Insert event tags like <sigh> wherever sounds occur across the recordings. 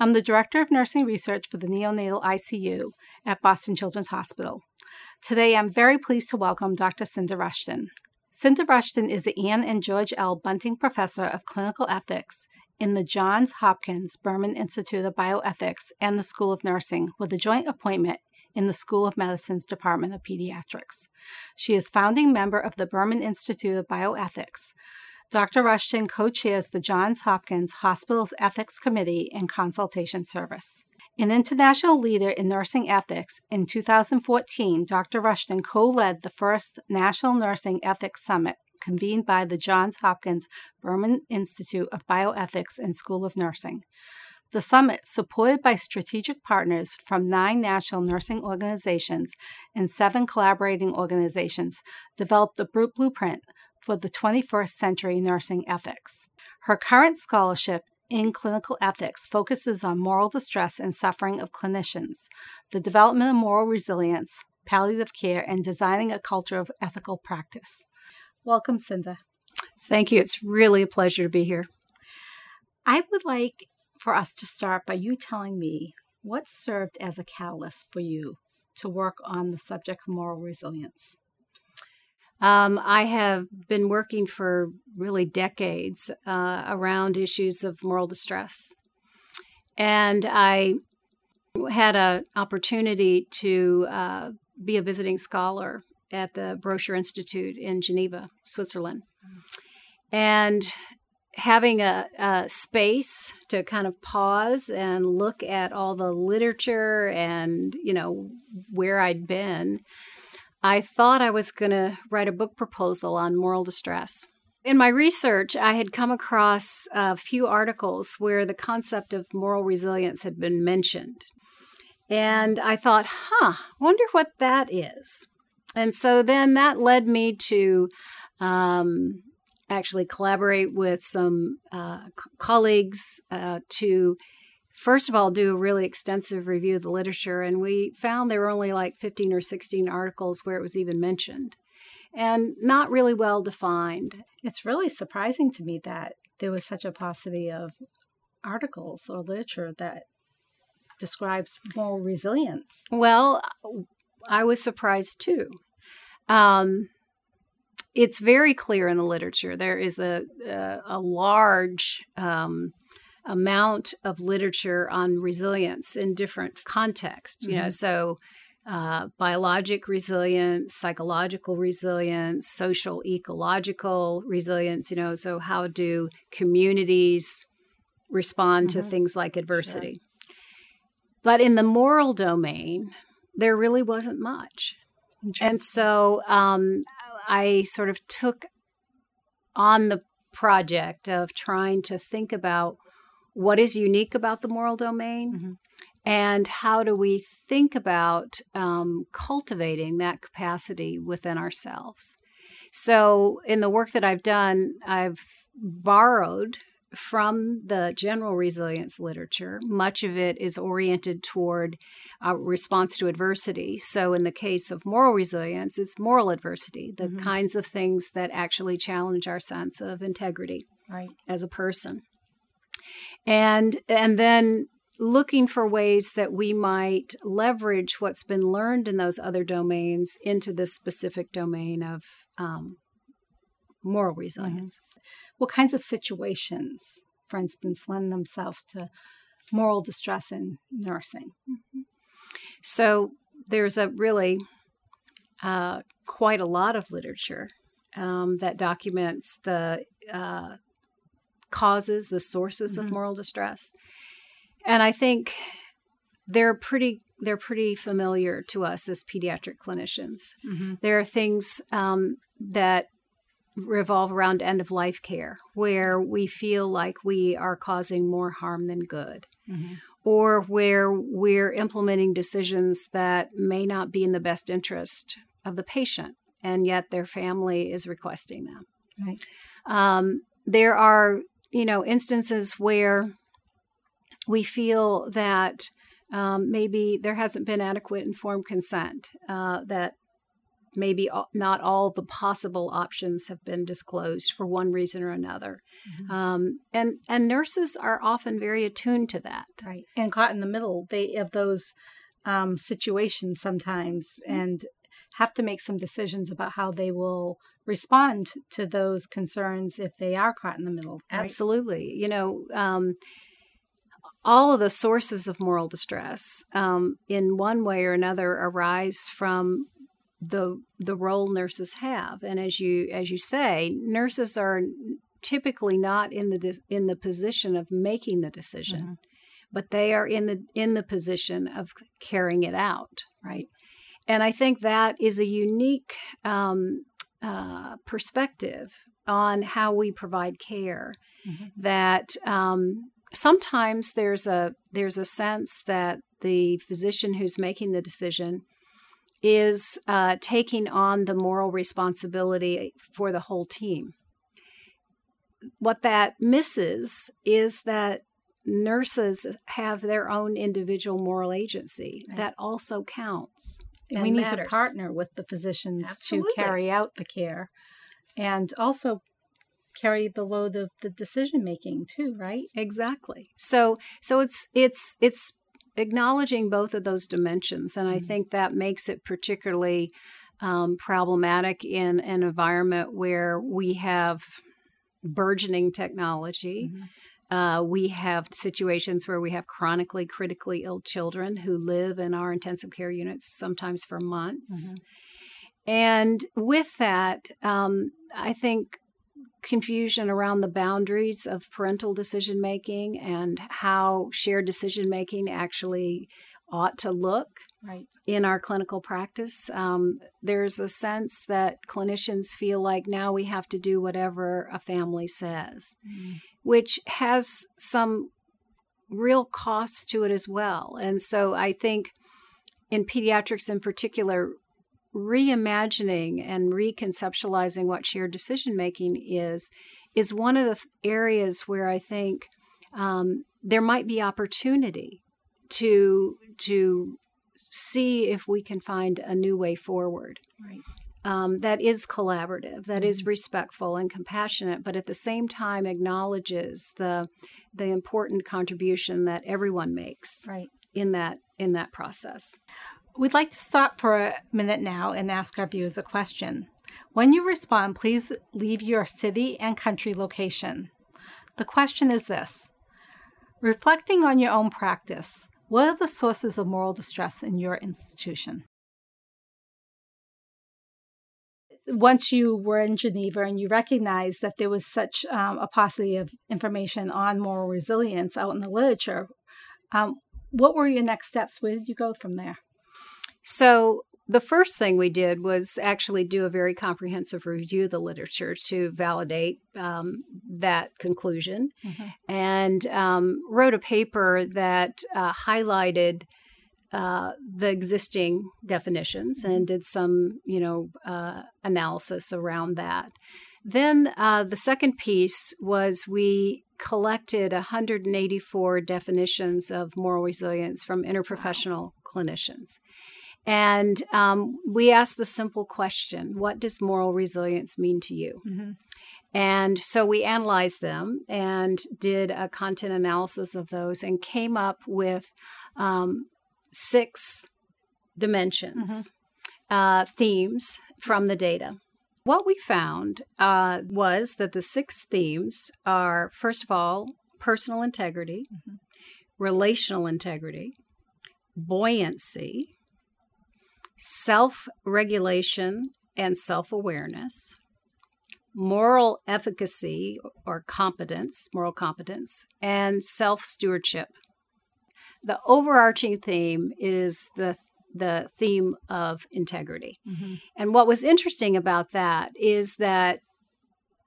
I'm the Director of Nursing Research for the Neonatal ICU at Boston Children's Hospital. Today, I'm very pleased to welcome Dr. Cinda Rushton. Cinda Rushton is the Anne and George L. Bunting Professor of Clinical Ethics in the Johns Hopkins Berman Institute of Bioethics and the School of Nursing with a joint appointment in the School of Medicine's Department of Pediatrics. She is founding member of the Berman Institute of Bioethics, Dr. Rushton co chairs the Johns Hopkins Hospital's Ethics Committee and Consultation Service. An international leader in nursing ethics, in 2014, Dr. Rushton co led the first National Nursing Ethics Summit convened by the Johns Hopkins Berman Institute of Bioethics and School of Nursing. The summit, supported by strategic partners from nine national nursing organizations and seven collaborating organizations, developed a blueprint for the 21st century nursing ethics. Her current scholarship in clinical ethics focuses on moral distress and suffering of clinicians, the development of moral resilience, palliative care, and designing a culture of ethical practice. Welcome, Cinda. Thank you. It's really a pleasure to be here. I would like for us to start by you telling me what served as a catalyst for you to work on the subject of moral resilience. Um, I have been working for really decades uh, around issues of moral distress. And I had an opportunity to uh, be a visiting scholar at the Brocher Institute in Geneva, Switzerland. And having a, a, space to kind of pause and look at all the literature and, you know, where I'd been I thought I was going to write a book proposal on moral distress. In my research, I had come across a few articles where the concept of moral resilience had been mentioned. And I thought, huh, wonder what that is. And so then that led me to um, actually collaborate with some uh, colleagues uh, to first of all, do a really extensive review of the literature, and we found there were only like 15 or 16 articles where it was even mentioned and not really well defined. It's really surprising to me that there was such a paucity of articles or literature that describes moral resilience. Well, I was surprised too. Um, it's very clear in the literature. There is a a, a large um, amount of literature on resilience in different contexts. Mm-hmm. You know, mm-hmm. so uh, biologic resilience, psychological resilience, social ecological resilience. You know, so how do communities respond mm-hmm. to things like adversity? Sure. But in the moral domain, there really wasn't much. And so um, I sort of took on the project of trying to think about what is unique about the moral domain mm-hmm. and how do we think about um, cultivating that capacity within ourselves so in the work that i've done i've borrowed from the general resilience literature. Much of it is oriented toward a response to adversity. So, in the case of moral resilience, it's moral adversity, the mm-hmm. kinds of things that actually challenge our sense of integrity right. as a person and and then looking for ways that we might leverage what's been learned in those other domains into this specific domain of um, moral resilience. Mm-hmm. What kinds of situations, for instance, lend themselves to moral distress in nursing? Mm-hmm. So there's a really uh, quite a lot of literature um, that documents the uh, causes, the sources mm-hmm. of moral distress. And I think they're pretty they're pretty familiar to us as pediatric clinicians. Mm-hmm. There are things um, that revolve around end of life care where we feel like we are causing more harm than good. Mm-hmm. or where we're implementing decisions that may not be in the best interest of the patient, and yet their family is requesting them. Right. Um, there are, you know, instances where we feel that um, maybe there hasn't been adequate informed consent, uh, that maybe not all the possible options have been disclosed for one reason or another. Mm-hmm. Um, and and nurses are often very attuned to that. Right. And caught in the middle they of those um, situations sometimes mm-hmm. and have to make some decisions about how they will respond to those concerns if they are caught in the middle. Right? Absolutely. You know, um, all of the sources of moral distress, um, in one way or another, arise from the the role nurses have. And as you as you say, nurses are typically not in the in the position of making the decision, mm-hmm. but they are in the in the position of carrying it out. Right. And I think that is a unique um, uh, perspective on how we provide care. Mm-hmm. That um, sometimes there's a there's a sense that the physician who's making the decision is uh, taking on the moral responsibility for the whole team. What that misses is that nurses have their own individual moral agency. Right. That also counts. And we need matters. to partner with the physicians Absolutely. to carry out the care and also carry the load of the decision making too right exactly so so it's it's it's acknowledging both of those dimensions. And I mm-hmm. think that makes it particularly um, problematic in an environment where we have burgeoning technology. Mm-hmm. Uh, we have situations where we have chronically critically ill children who live in our intensive care units sometimes for months. Mm-hmm. And with that, um, I think confusion around the boundaries of parental decision making and how shared decision making actually ought to look right. in our clinical practice. Um, there's a sense that clinicians feel like now we have to do whatever a family says, mm. Which has some real costs to it as well. And so I think in pediatrics in particular, reimagining and reconceptualizing what shared decision making is is one of the areas where I think um, there might be opportunity to to see if we can find a new way forward. Right. Um, that is collaborative, that mm-hmm. is respectful and compassionate, but at the same time acknowledges the the important contribution that everyone makes right. in that in that process. We'd like to stop for a minute now and ask our viewers a question. When you respond, please leave your city and country location. The question is this Reflecting on your own practice, what are the sources of moral distress in your institution? Once you were in Geneva and you recognized that there was such um, a paucity of information on moral resilience out in the literature, um, what were your next steps? Where did you go from there? So the first thing we did was actually do a very comprehensive review of the literature to validate um, that conclusion mm-hmm. and um, wrote a paper that uh, highlighted uh, the existing definitions mm-hmm. and did some you know uh, analysis around that then uh, the second piece was we collected 184 definitions of moral resilience from interprofessional wow. clinicians and um, we asked the simple question What does moral resilience mean to you? Mm-hmm. And so we analyzed them and did a content analysis of those and came up with um, six dimensions, mm-hmm. uh, themes from the data. What we found uh, was that the six themes are, first of all, personal integrity, mm-hmm. relational integrity, buoyancy, self regulation and self awareness, moral efficacy or competence, moral competence, and self stewardship. The overarching theme is the the theme of integrity. Mm-hmm. And what was interesting about that is that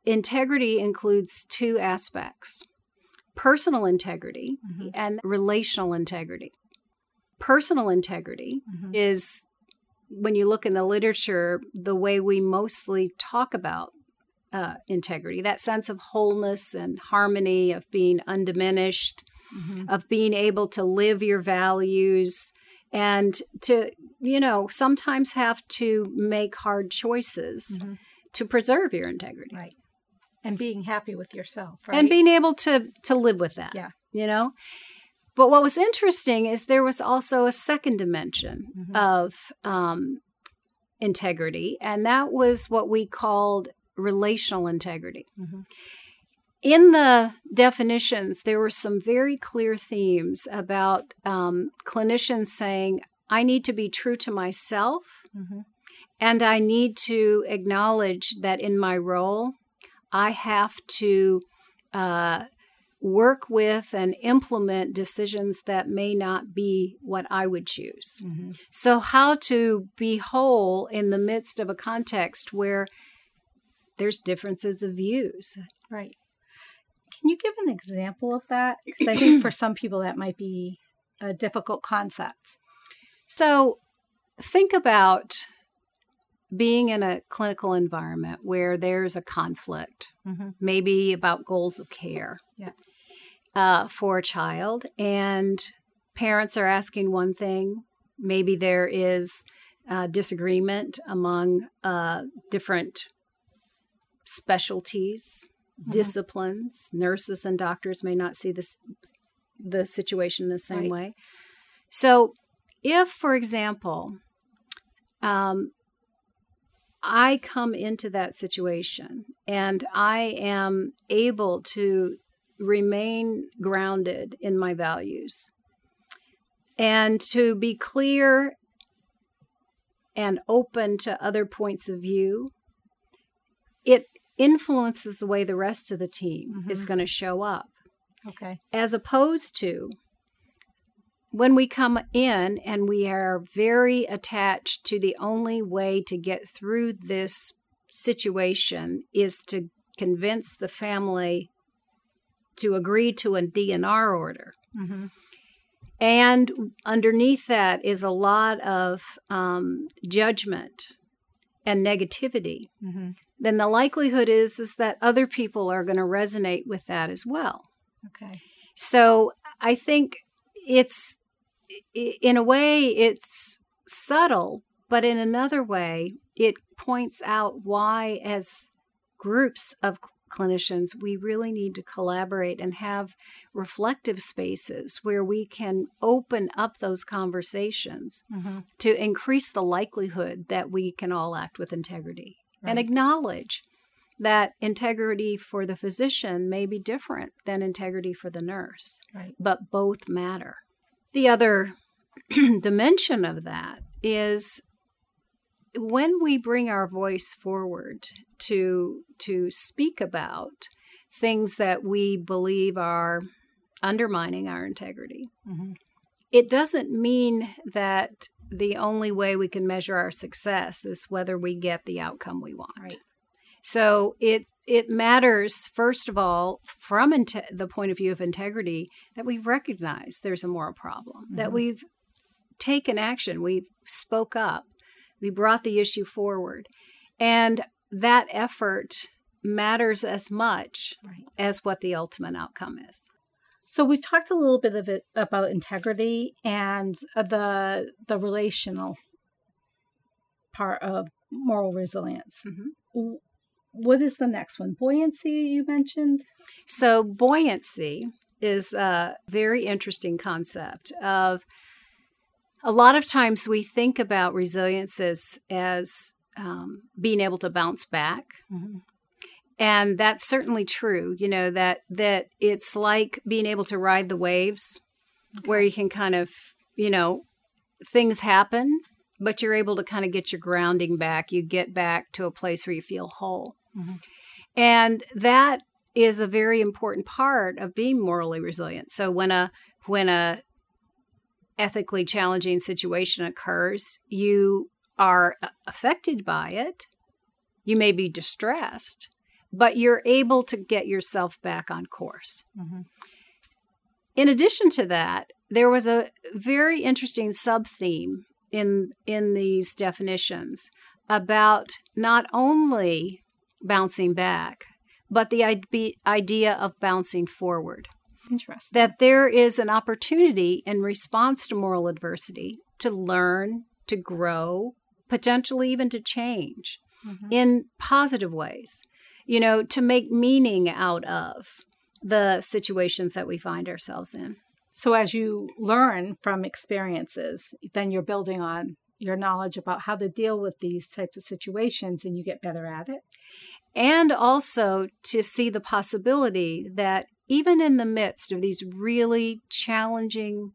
integrity includes two aspects. personal integrity mm-hmm. and relational integrity. Personal integrity mm-hmm. is when you look in the literature, the way we mostly talk about uh, integrity, that sense of wholeness and harmony, of being undiminished, mm-hmm. of being able to live your values and to, you know, sometimes have to make hard choices mm-hmm. to preserve your integrity. Right. And being happy with yourself, right? And being able to to live with that. Yeah. You know? But what was interesting is there was also a second dimension mm-hmm. of um, integrity, and that was what we called relational integrity. Mm-hmm. In the definitions, there were some very clear themes about um, clinicians saying, I need to be true to myself, mm-hmm. and I need to acknowledge that in my role, I have to uh, work with and implement decisions that may not be what I would choose. Mm-hmm. So, how to be whole in the midst of a context where there's differences of views. Right. Can you give an example of that? Because I think for <clears throat> some people that might be a difficult concept. So, think about being in a clinical environment where there's a conflict, mm-hmm. maybe about goals of care yeah. uh, for a child, and parents are asking one thing. Maybe there is uh, disagreement among uh, different specialties, mm-hmm. disciplines. Nurses and doctors may not see this the situation the same right. way. So, if, for example, um, I come into that situation and I am able to remain grounded in my values and to be clear and open to other points of view, it influences the way the rest of the team mm-hmm. is going to show up. Okay. As opposed to when we come in and we are very attached to the only way to get through this situation is to convince the family to agree to a DNR order. Mm-hmm. And underneath that is a lot of um, judgment and negativity. Mm-hmm. Then the likelihood is is that other people are going to resonate with that as well. Okay. So I think it's in a way, it's subtle, but in another way, it points out why, as groups of clinicians, we really need to collaborate and have reflective spaces where we can open up those conversations mm-hmm. to increase the likelihood that we can all act with integrity right. and acknowledge that integrity for the physician may be different than integrity for the nurse, right. but both matter. The other <clears throat> dimension of that is when we bring our voice forward to to speak about things that we believe are undermining our integrity mm-hmm. it doesn't mean that the only way we can measure our success is whether we get the outcome we want right. so it it matters, first of all, from inte- the point of view of integrity, that we recognize there's a moral problem, mm-hmm. that we've taken action, we've spoke up, we brought the issue forward. And that effort matters as much right. as what the ultimate outcome is. So we've talked a little bit of it about integrity and the the relational part of moral resilience. Mm-hmm what is the next one? Buoyancy, you mentioned? So, buoyancy is a very interesting concept of a lot of times we think about resilience as, as um, being able to bounce back. Mm-hmm. And that's certainly true, you know, that that it's like being able to ride the waves okay. where you can kind of, you know, things happen, but you're able to kind of get your grounding back. You get back to a place where you feel whole. Mm-hmm. And that is a very important part of being morally resilient. So when a when a ethically challenging situation occurs, you are affected by it. You may be distressed, but you're able to get yourself back on course. Mm-hmm. in addition to that, there was a very interesting sub theme in in these definitions about not only bouncing back, but the idea of bouncing forward. Interesting. That there is an opportunity in response to moral adversity to learn, to grow, potentially even to change mm-hmm. in positive ways, you know, to make meaning out of the situations that we find ourselves in. So, as you learn from experiences, then you're building on your knowledge about how to deal with these types of situations and you get better at it. And also to see the possibility that even in the midst of these really challenging,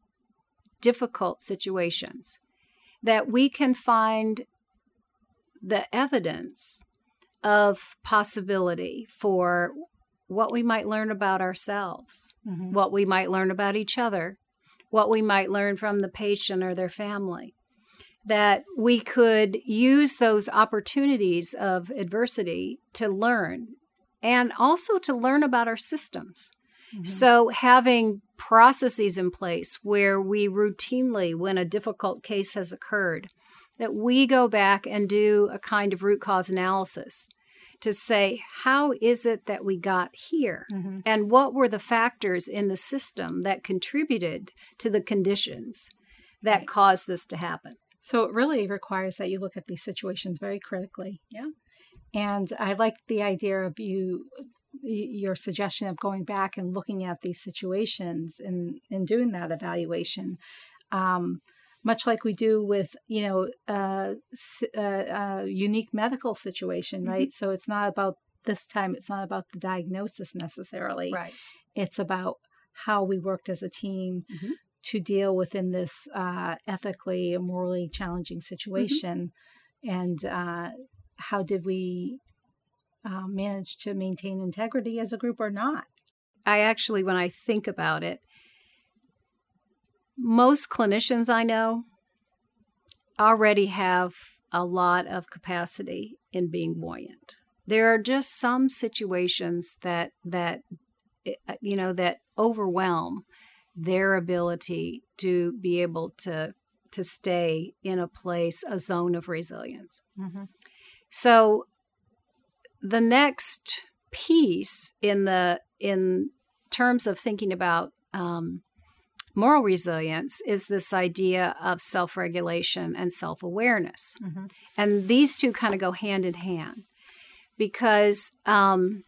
difficult situations, that we can find the evidence of possibility for what we might learn about ourselves, mm-hmm. what we might learn about each other, what we might learn from the patient or their family. That we could use those opportunities of adversity to learn and also to learn about our systems. Mm-hmm. So, having processes in place where we routinely, when a difficult case has occurred, that we go back and do a kind of root cause analysis to say, how is it that we got here? Mm-hmm. And what were the factors in the system that contributed to the conditions that right. caused this to happen? So it really requires that you look at these situations very critically. Yeah. And I like the idea of you your suggestion of going back and looking at these situations and, and doing that evaluation. Um, much like we do with you know a, a, a unique medical situation, mm-hmm. right? So it's not about this time. It's not about the diagnosis necessarily. Right. It's about how we worked as a team mm-hmm. to deal within this uh, ethically and morally challenging mm-hmm. situation, mm-hmm. and uh, how did we uh, manage to maintain integrity as a group or not? I actually, when I think about it, most clinicians I know already have a lot of capacity in being buoyant. There are just some situations that that eh, you know that overwhelm their ability to be able to to stay in a place, a zone of resilience. Mm-hmm. So the next piece in the in terms of thinking about um, moral resilience is this idea of self regulation and self awareness. Mm-hmm. And these two kind of go hand in hand because um,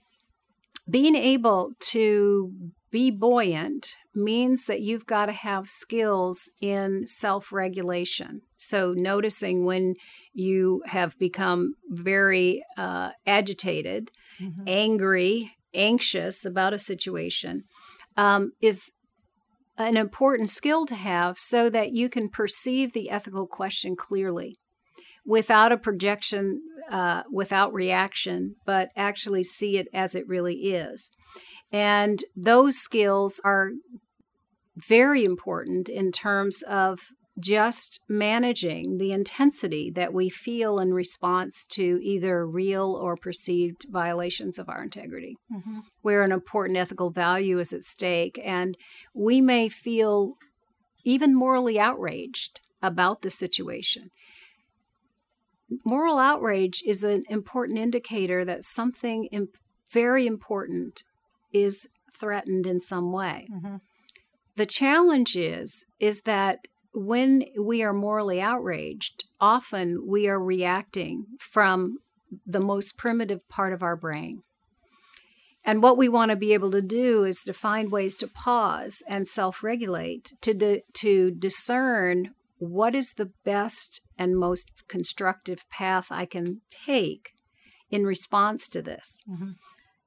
being able to be buoyant means that you've got to have skills in self regulation. So, noticing when you have become very uh, agitated, mm-hmm. angry, anxious about a situation um, is an important skill to have so that you can perceive the ethical question clearly without a projection, uh, without reaction, but actually see it as it really is. And those skills are very important in terms of just managing the intensity that we feel in response to either real or perceived violations of our integrity, mm-hmm. where an important ethical value is at stake. And we may feel even morally outraged about the situation. Moral outrage is an important indicator that something imp- very important is threatened in some way. Mm-hmm. The challenge is is that when we are morally outraged, often we are reacting from the most primitive part of our brain. And what we want to be able to do is to find ways to pause and self regulate, to, di- to discern what is the best and most constructive path I can take in response to this. Mm-hmm.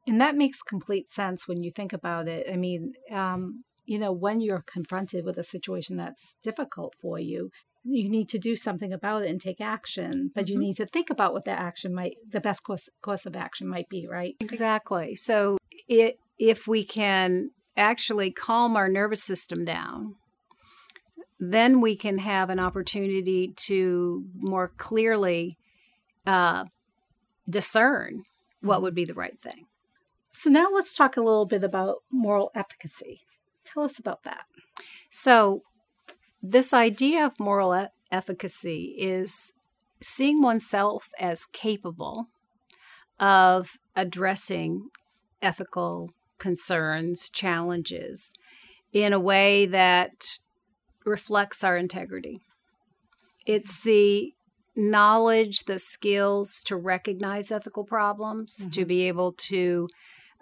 And that makes complete sense when you think about it. I mean, um, you know, when you're confronted with a situation that's difficult for you, you need to do something about it and take action, but mm-hmm. you need to think about what that action might, the best course, course of action might be, right? Exactly. So it, if we can actually calm our nervous system down, then we can have an opportunity to more clearly uh, discern what mm-hmm. would be the right thing. So now let's talk a little bit about moral efficacy. Tell us about that. So, this idea of moral e- efficacy is seeing oneself as capable of addressing ethical concerns, challenges in a way that reflects our integrity. It's the knowledge, the skills to recognize ethical problems, mm-hmm. to be able to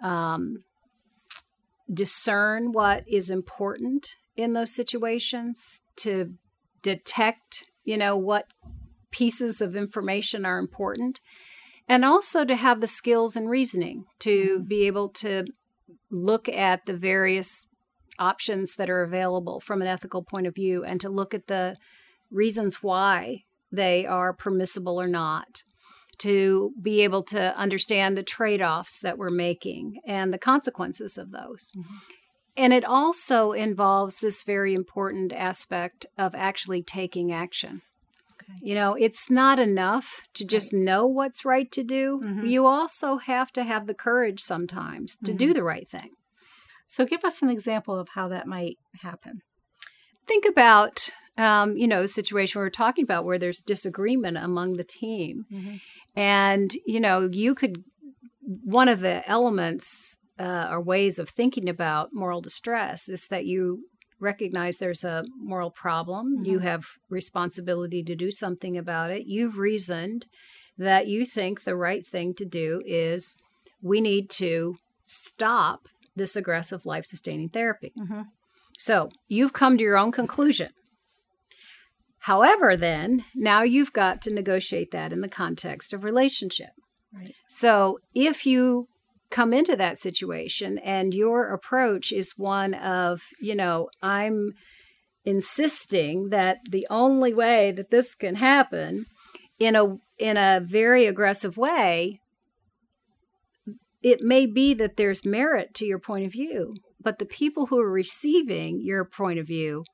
um, discern what is important in those situations, to detect, you know, what pieces of information are important, and also to have the skills and reasoning to mm-hmm. be able to look at the various options that are available from an ethical point of view and to look at the reasons why they are permissible or not to be able to understand the trade offs that we're making and the consequences of those. Mm-hmm. And it also involves this very important aspect of actually taking action. Okay. You know, it's not enough to just right. know what's right to do. Mm-hmm. You also have to have the courage sometimes to mm-hmm. do the right thing. So, give us an example of how that might happen. Think about, um, you know, a situation we are talking about where there's disagreement among the team. Mm-hmm. And, you know, you could, one of the elements uh, or ways of thinking about moral distress is that you recognize there's a moral problem. Mm-hmm. You have responsibility to do something about it. You've reasoned that you think the right thing to do is we need to stop this aggressive life sustaining therapy. Mm-hmm. So you've come to your own conclusion. However, then, now you've got to negotiate that in the context of relationship. Right. So if you come into that situation and your approach is one of, you know, I'm insisting that the only way that this can happen in a in a very aggressive way it may be that there's merit to your point of view but the people who are receiving your point of view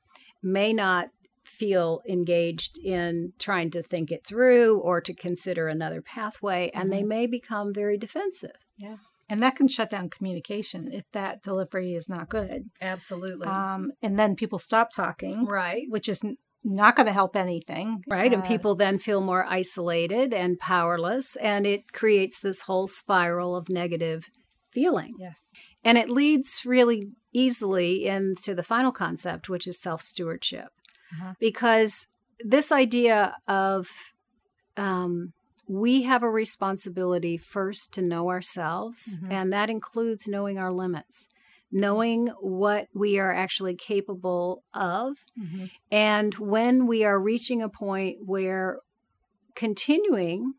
may not feel engaged in trying to think it through or to consider another pathway and mm-hmm. they may become very defensive. Yeah. And that can shut down communication if that delivery is not good. Absolutely. Um, and then people stop talking right. which is not going to help anything. Right uh, and people then feel more isolated and powerless and it creates this whole spiral of negative feeling. Yes. And it leads really easily into the final concept which is self-stewardship uh-huh. because this idea of um, we have a responsibility first to know ourselves, mm-hmm. and that includes knowing our limits, knowing what we are actually capable of. Mm-hmm. And when we are reaching a point where continuing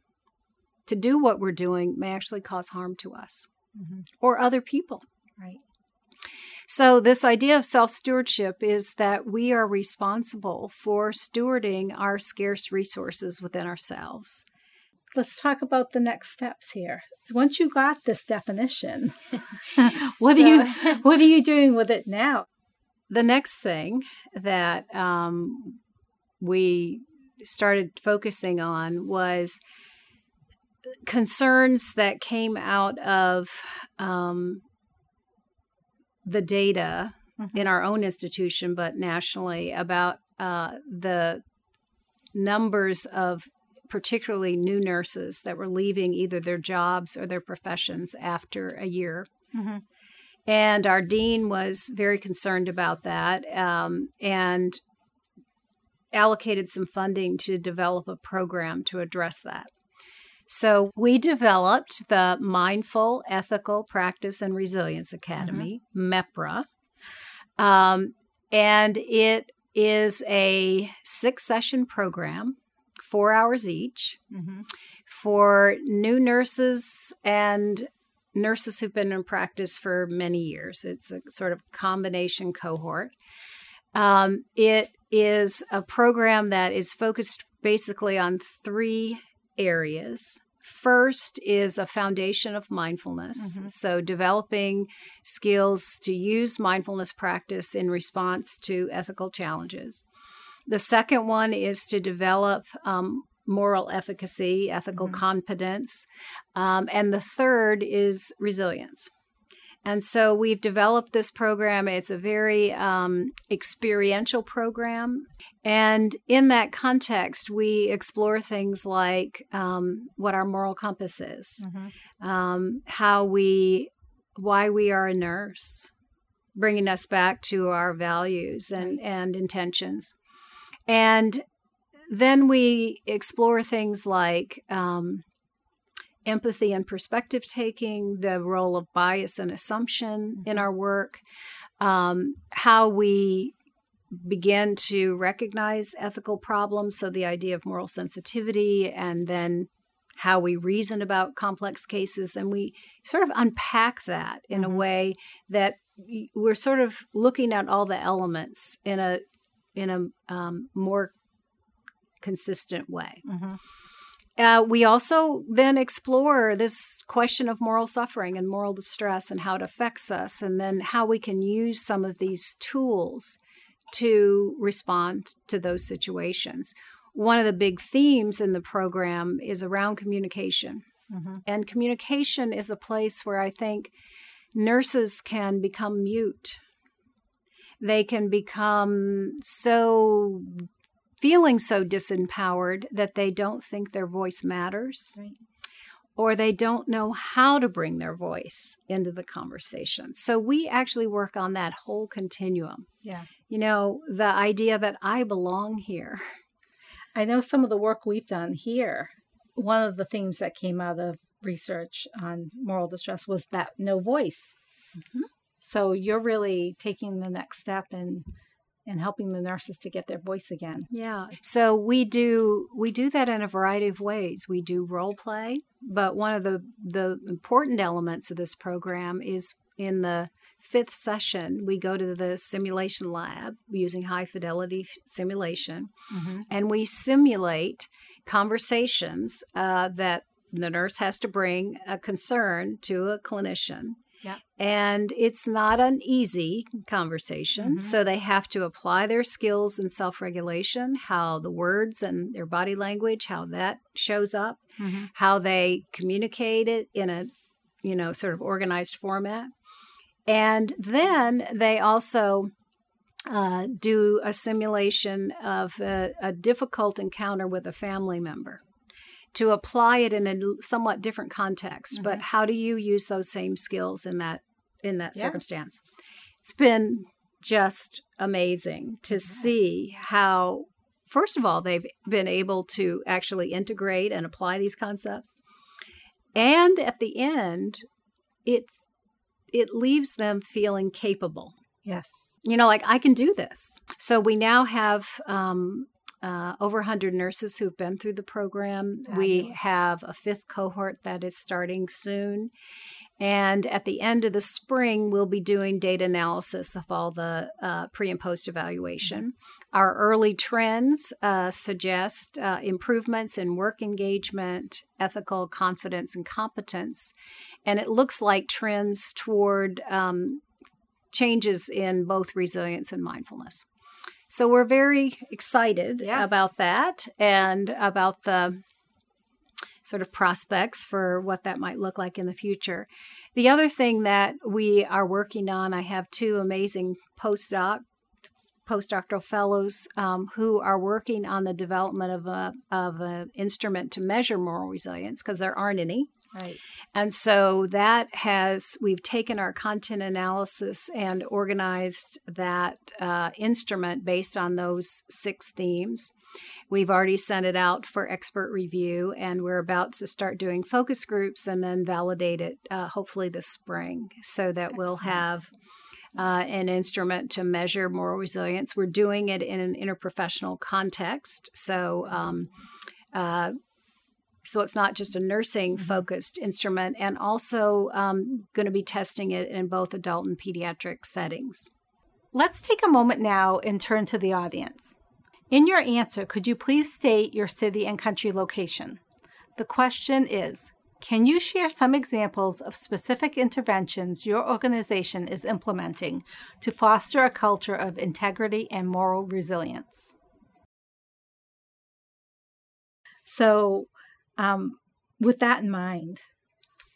to do what we're doing may actually cause harm to us mm-hmm. or other people. Right. So, this idea of self stewardship is that we are responsible for stewarding our scarce resources within ourselves let's talk about the next steps here. Once you got this definition, <laughs> what so, are you <laughs> what are you doing with it now? The next thing that um, we started focusing on was concerns that came out of um, the data mm-hmm. in our own institution, but nationally, about uh, the numbers of particularly new nurses that were leaving either their jobs or their professions after a year. Mm-hmm. And our dean was very concerned about that um, and allocated some funding to develop a program to address that. So we developed the Mindful Ethical Practice and Resilience Academy, mm-hmm. MEPRA. Um, and it is a six session program four hours each mm-hmm. for new nurses and nurses who've been in practice for many years. It's a sort of combination cohort. Um, it is a program that is focused basically on three areas. First is a foundation of mindfulness. Mm-hmm. So, developing skills to use mindfulness practice in response to ethical challenges. The second one is to develop um, moral efficacy, ethical mm-hmm. competence. Um, and the third is resilience. And so we've developed this program. It's a very um, experiential program. And in that context, we explore things like um, what our moral compass is, mm-hmm. um, how we, why we are a nurse, bringing us back to our values and, and intentions. And then we explore things like um, empathy and perspective taking, the role of bias and assumption mm-hmm. in our work, um, how we begin to recognize ethical problems. So, the idea of moral sensitivity, and then how we reason about complex cases. And we sort of unpack that in mm-hmm. a way that we're sort of looking at all the elements in a in a um, more consistent way. Mm-hmm. Uh, we also then explore this question of moral suffering and moral distress and how it affects us, and then how we can use some of these tools to respond to those situations. One of the big themes in the program is around communication. Mm-hmm. And communication is a place where I think nurses can become mute. They can become so feeling so disempowered that they don't think their voice matters. Right. Or they don't know how to bring their voice into the conversation. So we actually work on that whole continuum. Yeah. You know, the idea that I belong here. I know some of the work we've done here. One of the themes that came out of research on moral distress was that no voice. Mm-hmm. So you're really taking the next step and and helping the nurses to get their voice again. Yeah. So we do we do that in a variety of ways. We do role play, but one of the the important elements of this program is in the fifth session we go to the simulation lab using high fidelity simulation mm-hmm. and we simulate conversations uh, that the nurse has to bring a concern to a clinician yeah. And it's not an easy conversation. Mm-hmm. So they have to apply their skills in self regulation, how the words and their body language, how that shows up, mm-hmm. how they communicate it in a, you know, sort of organized format. And then they also uh, do a simulation of a, a difficult encounter with a family member to apply it in a somewhat different context. Mm-hmm. But how do you use those same skills in that in that yeah. circumstance? It's been just amazing to mm-hmm. see how first of all they've been able to actually integrate and apply these concepts. And at the end, it it leaves them feeling capable. Yes. You know, like I can do this. So we now have um, uh, over 100 nurses who've been through the program. Fabulous. We have a fifth cohort that is starting soon. And at the end of the spring, we'll be doing data analysis of all the uh, pre and post evaluation. Our early trends uh, suggest uh, improvements in work engagement, ethical confidence, and competence. And it looks like trends toward um, changes in both resilience and mindfulness. So we're very excited yes. about that and about the sort of prospects for what that might look like in the future. The other thing that we are working on, I have two amazing postdoc postdoctoral fellows um, who are working on the development of a of an instrument to measure moral resilience because there aren't any. Right. And so that has, we've taken our content analysis and organized that uh, instrument based on those six themes. We've already sent it out for expert review, and we're about to start doing focus groups and then validate it uh, hopefully this spring so that Excellent. we'll have. Uh, an instrument to measure moral resilience. We're doing it in an interprofessional context. So, um, uh, so it's not just a nursing mm-hmm. focused instrument, and also um, going to be testing it in both adult and pediatric settings. Let's take a moment now and turn to the audience. In your answer, could you please state your city and country location? The question is Can you share some examples of specific interventions your organization is implementing to foster a culture of integrity and moral resilience? So, um, with that in mind,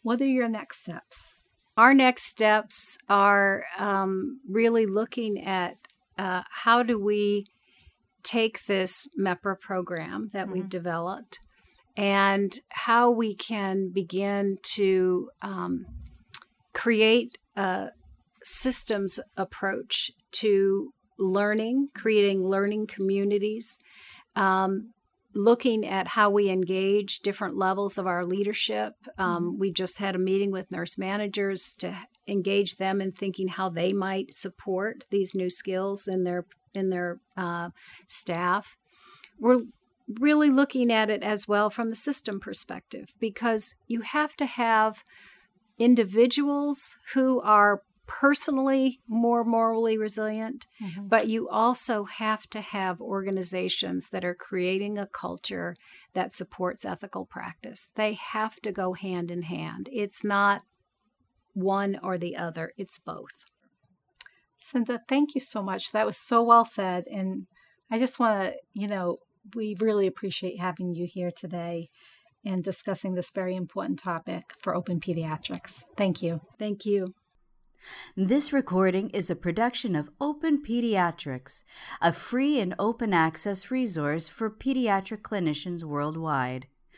what are your next steps? our next steps are um, really looking at uh, how do we take this MEPRA program that mm-hmm. we've developed and how we can begin to um, create a systems approach to learning, creating learning communities, um, looking at how we engage different levels of our leadership. Um, mm-hmm. We've just had a meeting with nurse managers to engage them in thinking how they might support these new skills in their in their uh, staff. We're really looking at it as well from the system perspective because you have to have individuals who are personally more morally resilient, mm-hmm. but you also have to have organizations that are creating a culture that supports ethical practice. They have to go hand in hand. It's not one or the other, it's both. Cynda, thank you so much. That was so well said. And I just want to, you know, we really appreciate having you here today and discussing this very important topic for open pediatrics. Thank you. Thank you. This recording is a production of Open Pediatrics, a free and open access resource for pediatric clinicians worldwide.